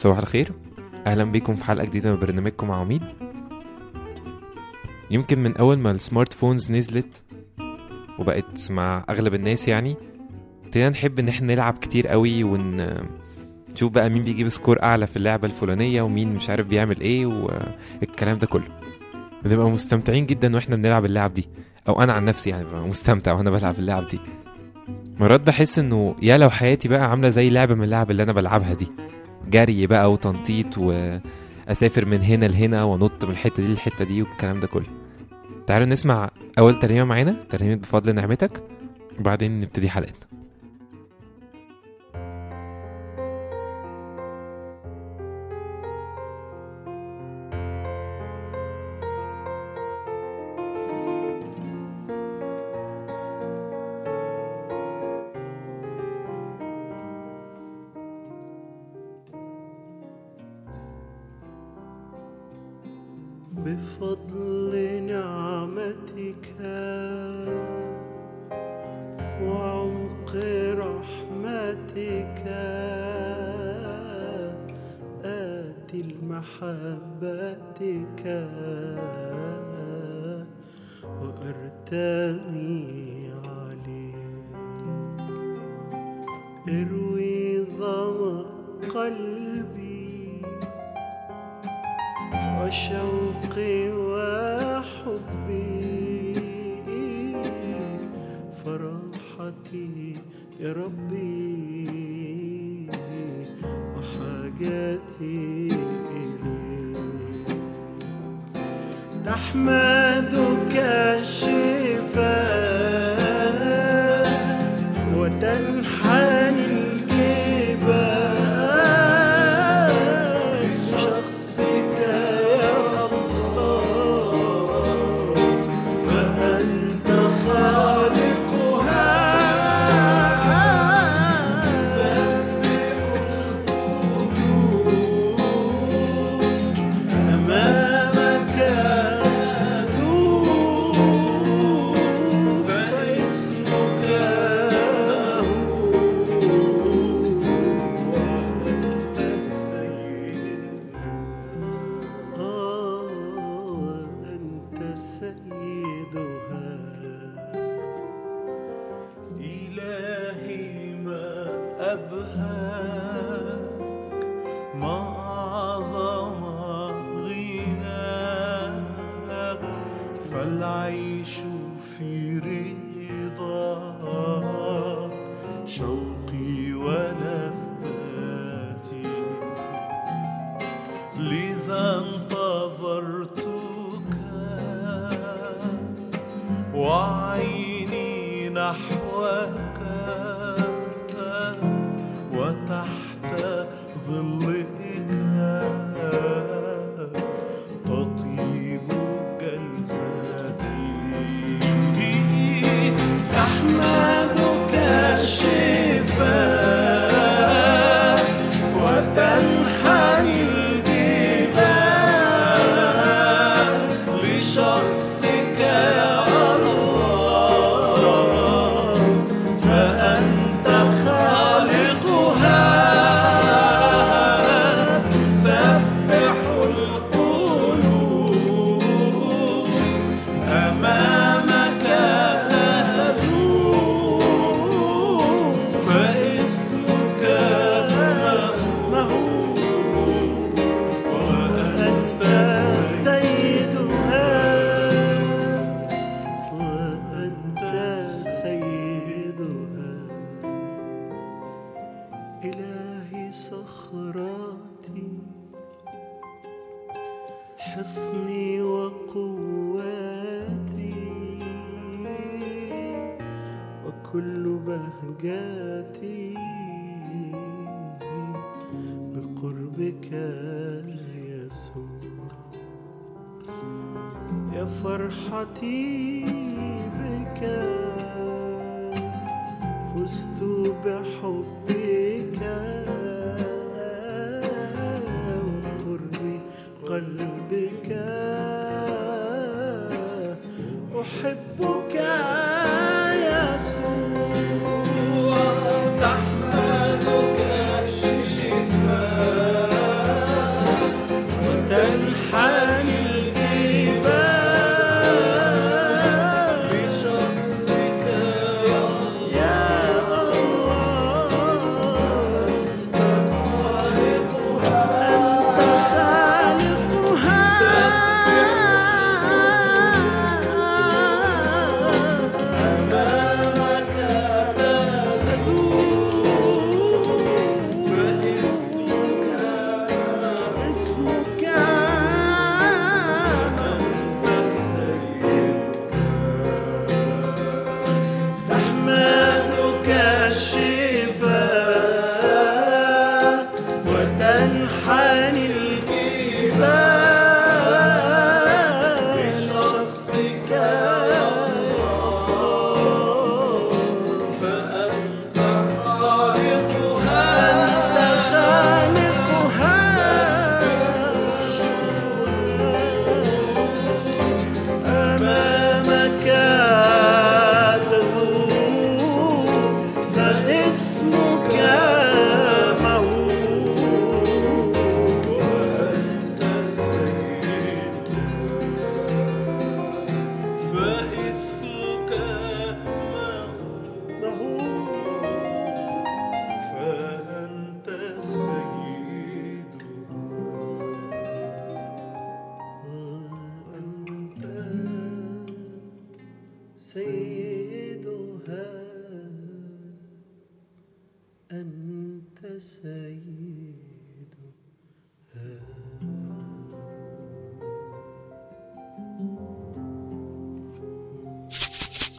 صباح الخير. أهلا بيكم في حلقة جديدة من برنامجكم عواميد يمكن من أول ما ال smart phones نزلت وبقت مع أغلب الناس يعني ابتدينا نحب إن إحنا نلعب كتير قوي ونشوف بقى مين بيجيب score أعلى في اللعبة الفلانية ومين مش عارف بيعمل إيه والكلام ده كله. بنبقى مستمتعين جدا وإحنا بنلعب اللعب دي. أو أنا عن نفسي يعني ببقى مستمتع وأنا بلعب اللعب دي. مرات بحس إنه يا لو حياتي بقى عاملة زي لعبة من اللعب اللي أنا بلعبها دي. جري بقى وتنطيط وأسافر من هنا لهنا وانط من الحتة دي للحتة دي والكلام ده كله. تعالوا نسمع أول ترنيمة معانا ترنيمة بفضل نعمتك وبعدين نبتدي حلقتنا. بفضل نعمتك وعمق رحمتك. آتي لمحبتك وأرتمي يا ربي وحاجاتي إليك. تحمدك صخراتي. حصني وقواتي. وكل بهجاتي. بقربك يسوع يا فرحتي بك. فزت بحبك.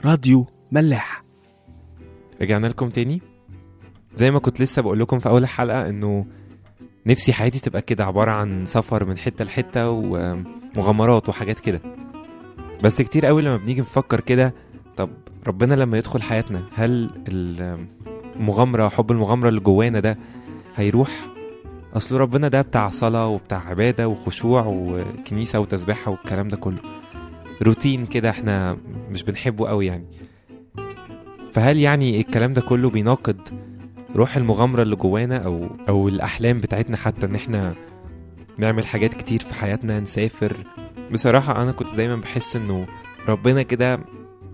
راديو ملاح. رجعنا لكم تاني؟ زي ما كنت لسه بقول لكم في أول الحلقة إنه نفسي حياتي تبقى كده عبارة عن سفر من حتة لحتة ومغامرات وحاجات كده. بس كتير قوي لما بنيجي نفكر كده طب ربنا لما يدخل حياتنا هل المغامرة حب المغامرة اللي جوانا ده هيروح؟ أصل ربنا ده بتاع صلاة وبتاع عبادة وخشوع وكنيسة وتسبيحة والكلام ده كله. روتين كده إحنا مش بنحبه قوي يعني. فهل يعني الكلام ده كله بيناقض روح المغامرة اللي جوانا أو أو الأحلام بتاعتنا حتى إن إحنا نعمل حاجات كتير في حياتنا نسافر؟ بصراحة أنا كنت دايما بحس إنه ربنا كده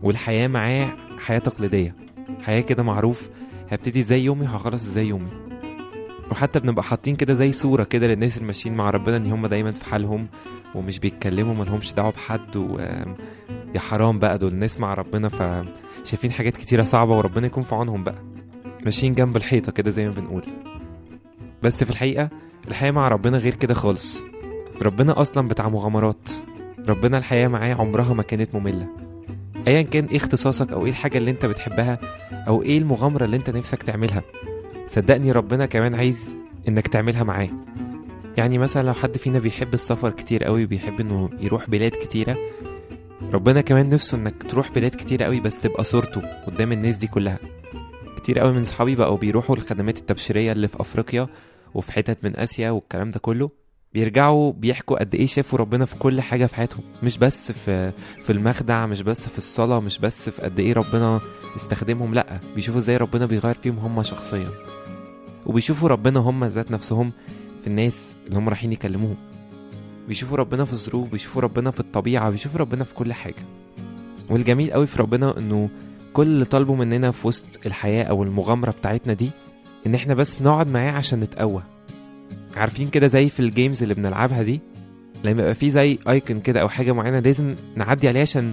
والحياة معاه حياة تقليدية. حياة كده معروف هبتدي زي يومي وهخلص زي يومي. وحتى بنبقى حاطين كده زي صورة كده للناس اللي ماشيين مع ربنا إن هم دايما في حالهم ومش بيتكلموا ملهمش دعوة بحد و يا حرام بقى دول ناس مع ربنا فشايفين حاجات كتيرة صعبة وربنا يكون في عونهم بقى. ماشيين جنب الحيطة كده زي ما بنقول. بس في الحقيقة الحياة مع ربنا غير كده خالص. ربنا أصلا بتاع مغامرات. ربنا الحياة معاه عمرها ما كانت مملة. أيا كان إيه اختصاصك أو إيه الحاجة اللي أنت بتحبها أو إيه المغامرة اللي أنت نفسك تعملها. صدقني ربنا كمان عايز إنك تعملها معاه. يعني مثلا لو حد فينا بيحب السفر كتير قوي بيحب إنه يروح بلاد كتيرة ربنا كمان نفسه إنك تروح بلاد كتيرة قوي بس تبقى صورته قدام الناس دي كلها. كتير قوي من صحابي بقوا بيروحوا الخدمات التبشيرية اللي في أفريقيا وفي حتت من آسيا والكلام ده كله. بيرجعوا بيحكوا قد إيه شافوا ربنا في كل حاجة في حياتهم. مش بس في في المخدع مش بس في الصلاة مش بس في قد إيه ربنا استخدمهم لأ بيشوفوا إزاي ربنا بيغير فيهم هم شخصيا. وبيشوفوا ربنا هم ذات نفسهم في الناس اللي هم رايحين يكلموهم. بيشوفوا ربنا في الظروف بيشوفوا ربنا في الطبيعة بيشوفوا ربنا في كل حاجة. والجميل قوي في ربنا إنه كل اللي طالبه مننا في وسط الحياة أو المغامرة بتاعتنا دي إن إحنا بس نقعد معاه عشان نتقوى. عارفين كده زي في ال games اللي بنلعبها دي؟ لما يبقى في زي icon كده أو حاجة معينة لازم نعدي عليها عشان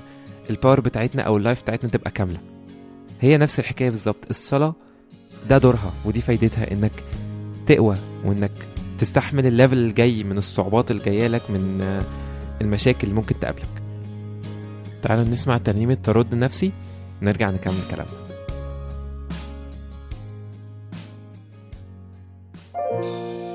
ال power بتاعتنا أو ال life بتاعتنا تبقى كاملة. هي نفس الحكاية بالظبط. الصلاة ده دورها ودي فايدتها إنك تقوى وإنك تستحمل الليفل الجاي من الصعوبات الجاية لك من المشاكل اللي ممكن تقابلك. تعالوا نسمع ترنيمة ترد نفسي نرجع نكمل كلامنا. ترد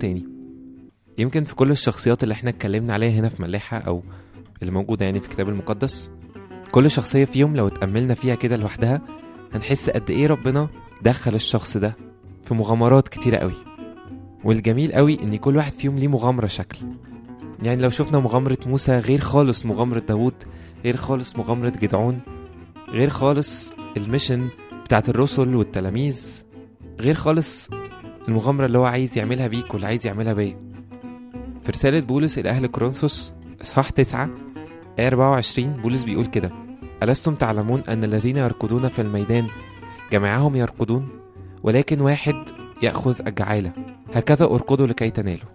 تاني. يمكن في كل الشخصيات اللي إحنا اتكلمنا عليها هنا في ملاحة أو اللي موجودة يعني في الكتاب المقدس كل شخصية فيهم لو اتأملنا فيها كده لوحدها هنحس قد إيه ربنا دخل الشخص ده في مغامرات كتيرة قوي. والجميل قوي إن كل واحد فيهم ليه مغامرة شكل. يعني لو شفنا مغامرة موسى غير خالص مغامرة داوود غير خالص مغامرة جدعون غير خالص الميشن بتاعت الرسل والتلاميذ غير خالص المغامرة اللي هو عايز يعملها بيك واللي عايز يعملها بيا. في رسالة بولس إلى أهل كورنثوس إصحاح 9 آية 24 بولس بيقول كده ألستم تعلمون أن الذين يركضون في الميدان جميعهم يركضون ولكن واحد يأخذ الجعالة. هكذا أركضوا لكي تنالوا.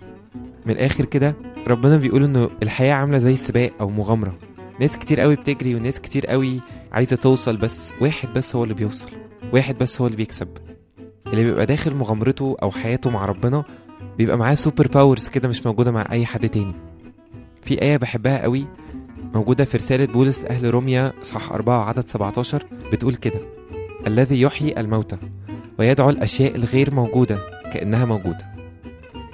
من الآخر كده ربنا بيقول إنه الحياة عاملة زي سباق أو مغامرة. ناس كتير قوي بتجري وناس كتير قوي عايزة توصل بس واحد بس هو اللي بيوصل واحد بس هو اللي بيكسب. اللي بيبقى داخل مغامرته أو حياته مع ربنا بيبقى معاه super powers كده مش موجودة مع أي حد تاني. في آية بحبها قوي موجودة في رسالة بولس لأهل روميا صح 4 عدد 17 بتقول كده الذي يحيي الموتى ويدعو الأشياء الغير موجودة كأنها موجودة.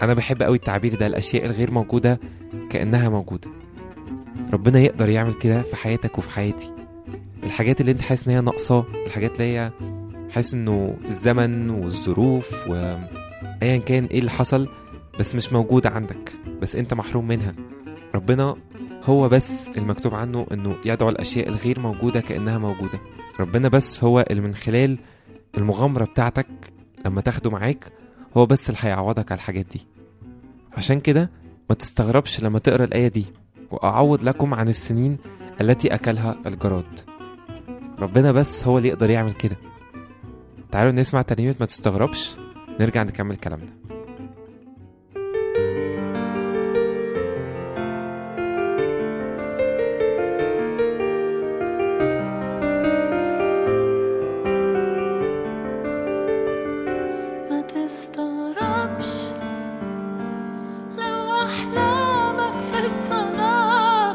أنا بحب قوي التعبير ده الأشياء الغير موجودة كأنها موجودة. ربنا يقدر يعمل كده في حياتك وفي حياتي. الحاجات اللي أنت حاسس إن هي ناقصاه الحاجات اللي هي حاسس إنه الزمن والظروف وايا كان إيه اللي حصل بس مش موجودة عندك بس أنت محروم منها. ربنا هو بس المكتوب عنه إنه يدعو الأشياء الغير موجودة كأنها موجودة. ربنا بس هو اللي من خلال المغامرة بتاعتك لما تاخده معاك هو بس اللي هيعوضك على الحاجات دي. عشان كده ما تستغربش لما تقرأ الآية دي وأعوض لكم عن السنين التي أكلها الجراد. ربنا بس هو اللي يقدر يعمل كده. تعالوا نسمع ترنيمة ما تستغربش. نرجع نكمل كلامنا.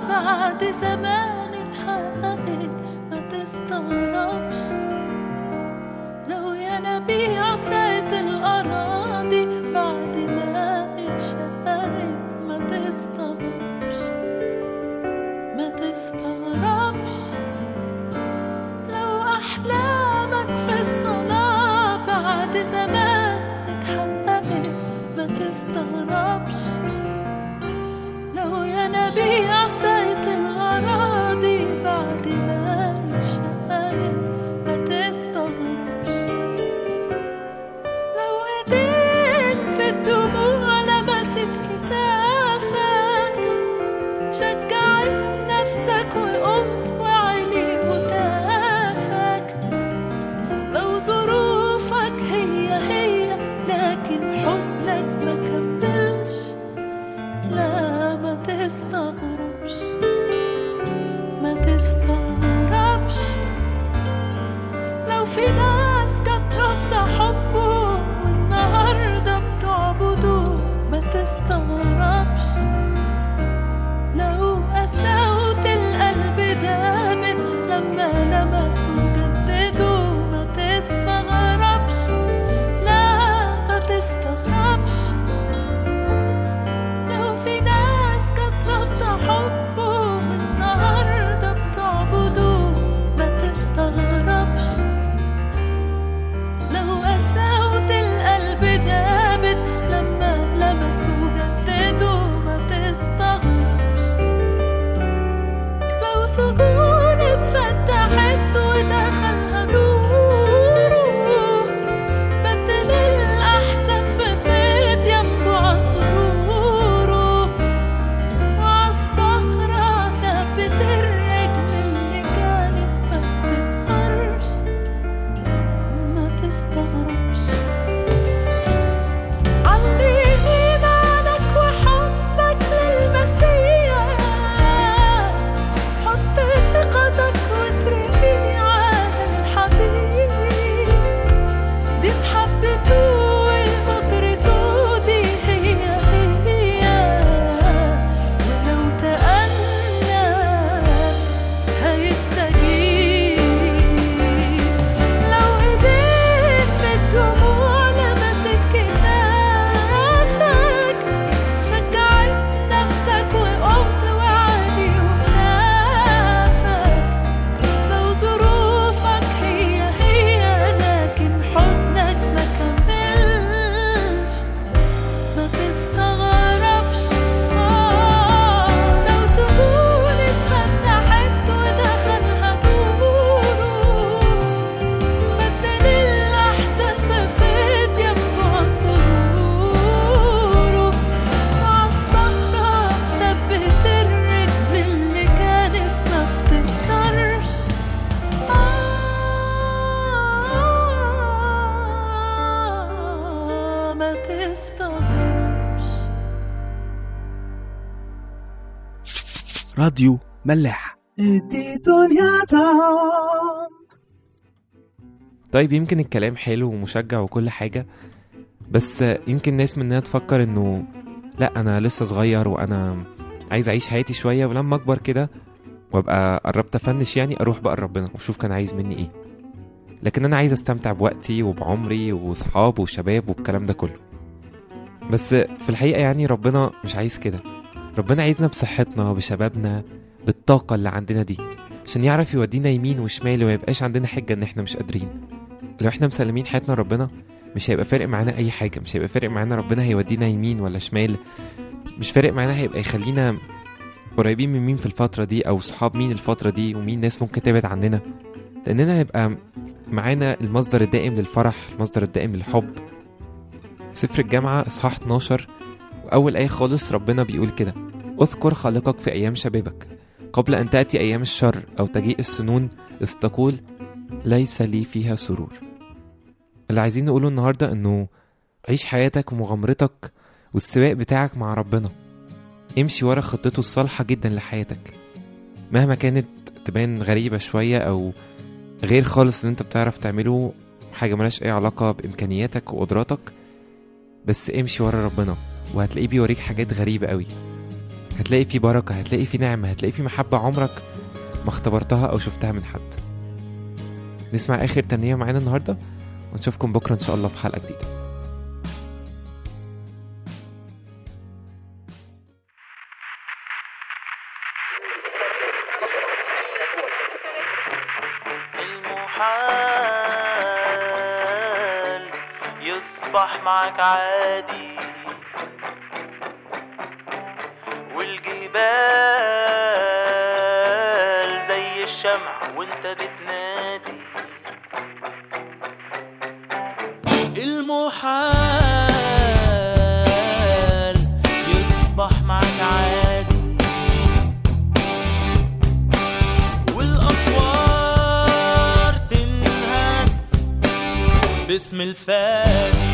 بعد زمان اتحققت ما تستغربش. ينابيع ساعة الأراضي بعد ما اتشققت ما تستغربش ما تستغربش. لو أحلامك في الصلاة بعد زمان اتحققت ما تستغربش. لو ينابيع poznać na kapelć, lama testowa. راديو ملاح. طيب يمكن الكلام حلو ومشجع وكل حاجة بس يمكن ناس مننا تفكر إنه لأ أنا لسه صغير وأنا عايز أعيش حياتي شوية ولما أكبر كده وأبقى قربت أفنش يعني أروح بقى لربنا وأشوف كان عايز مني إيه. لكن أنا عايز أستمتع بوقتي وبعمري وصحاب وشباب والكلام ده كله. بس في الحقيقة يعني ربنا مش عايز كده. ربنا عايزنا بصحتنا بشبابنا بالطاقة اللي عندنا دي عشان يعرف يودينا يمين وشمال وما يبقاش عندنا حجة إن إحنا مش قادرين. لو إحنا مسلمين حياتنا لربنا مش هيبقى فارق معانا أي حاجة مش هيبقى فارق معانا ربنا هيودينا يمين ولا شمال مش فارق معانا هيبقى يخلينا قريبين من مين في الفترة دي أو صحاب مين الفترة دي ومين ناس ممكن تبعد عننا. لأننا هيبقى معانا المصدر الدائم للفرح المصدر الدائم للحب. سفر الجامعة إصحاح 12 وأول آية خالص ربنا بيقول كده أذكر خالقك في أيام شبابك. قبل أن تأتي أيام الشر أو تجيء السنون إذ تقول ليس لي فيها سرور. اللي عايزين نقوله النهاردة إنه عيش حياتك ومغامرتك والسباق بتاعك مع ربنا. امشي ورا خطته الصالحة جدا لحياتك. مهما كانت تبان غريبة شوية أو غير خالص اللي أنت بتعرف تعمله حاجة ملاش أي علاقة بإمكانياتك وقدراتك بس امشي ورا ربنا وهتلاقيه بيوريك حاجات غريبة قوي. هتلاقي في بركة هتلاقي في نعمة هتلاقي في محبة عمرك ما اختبرتها أو شفتها من حد. نسمع آخر تنية معانا النهاردة ونشوفكم بكرة إن شاء الله في حلقة جديدة. المحال يصبح معك عادي. والجبال زي الشمع وانت بتنادي. المحال يصبح معك عادي. والأسوار تنهد باسم الفادي.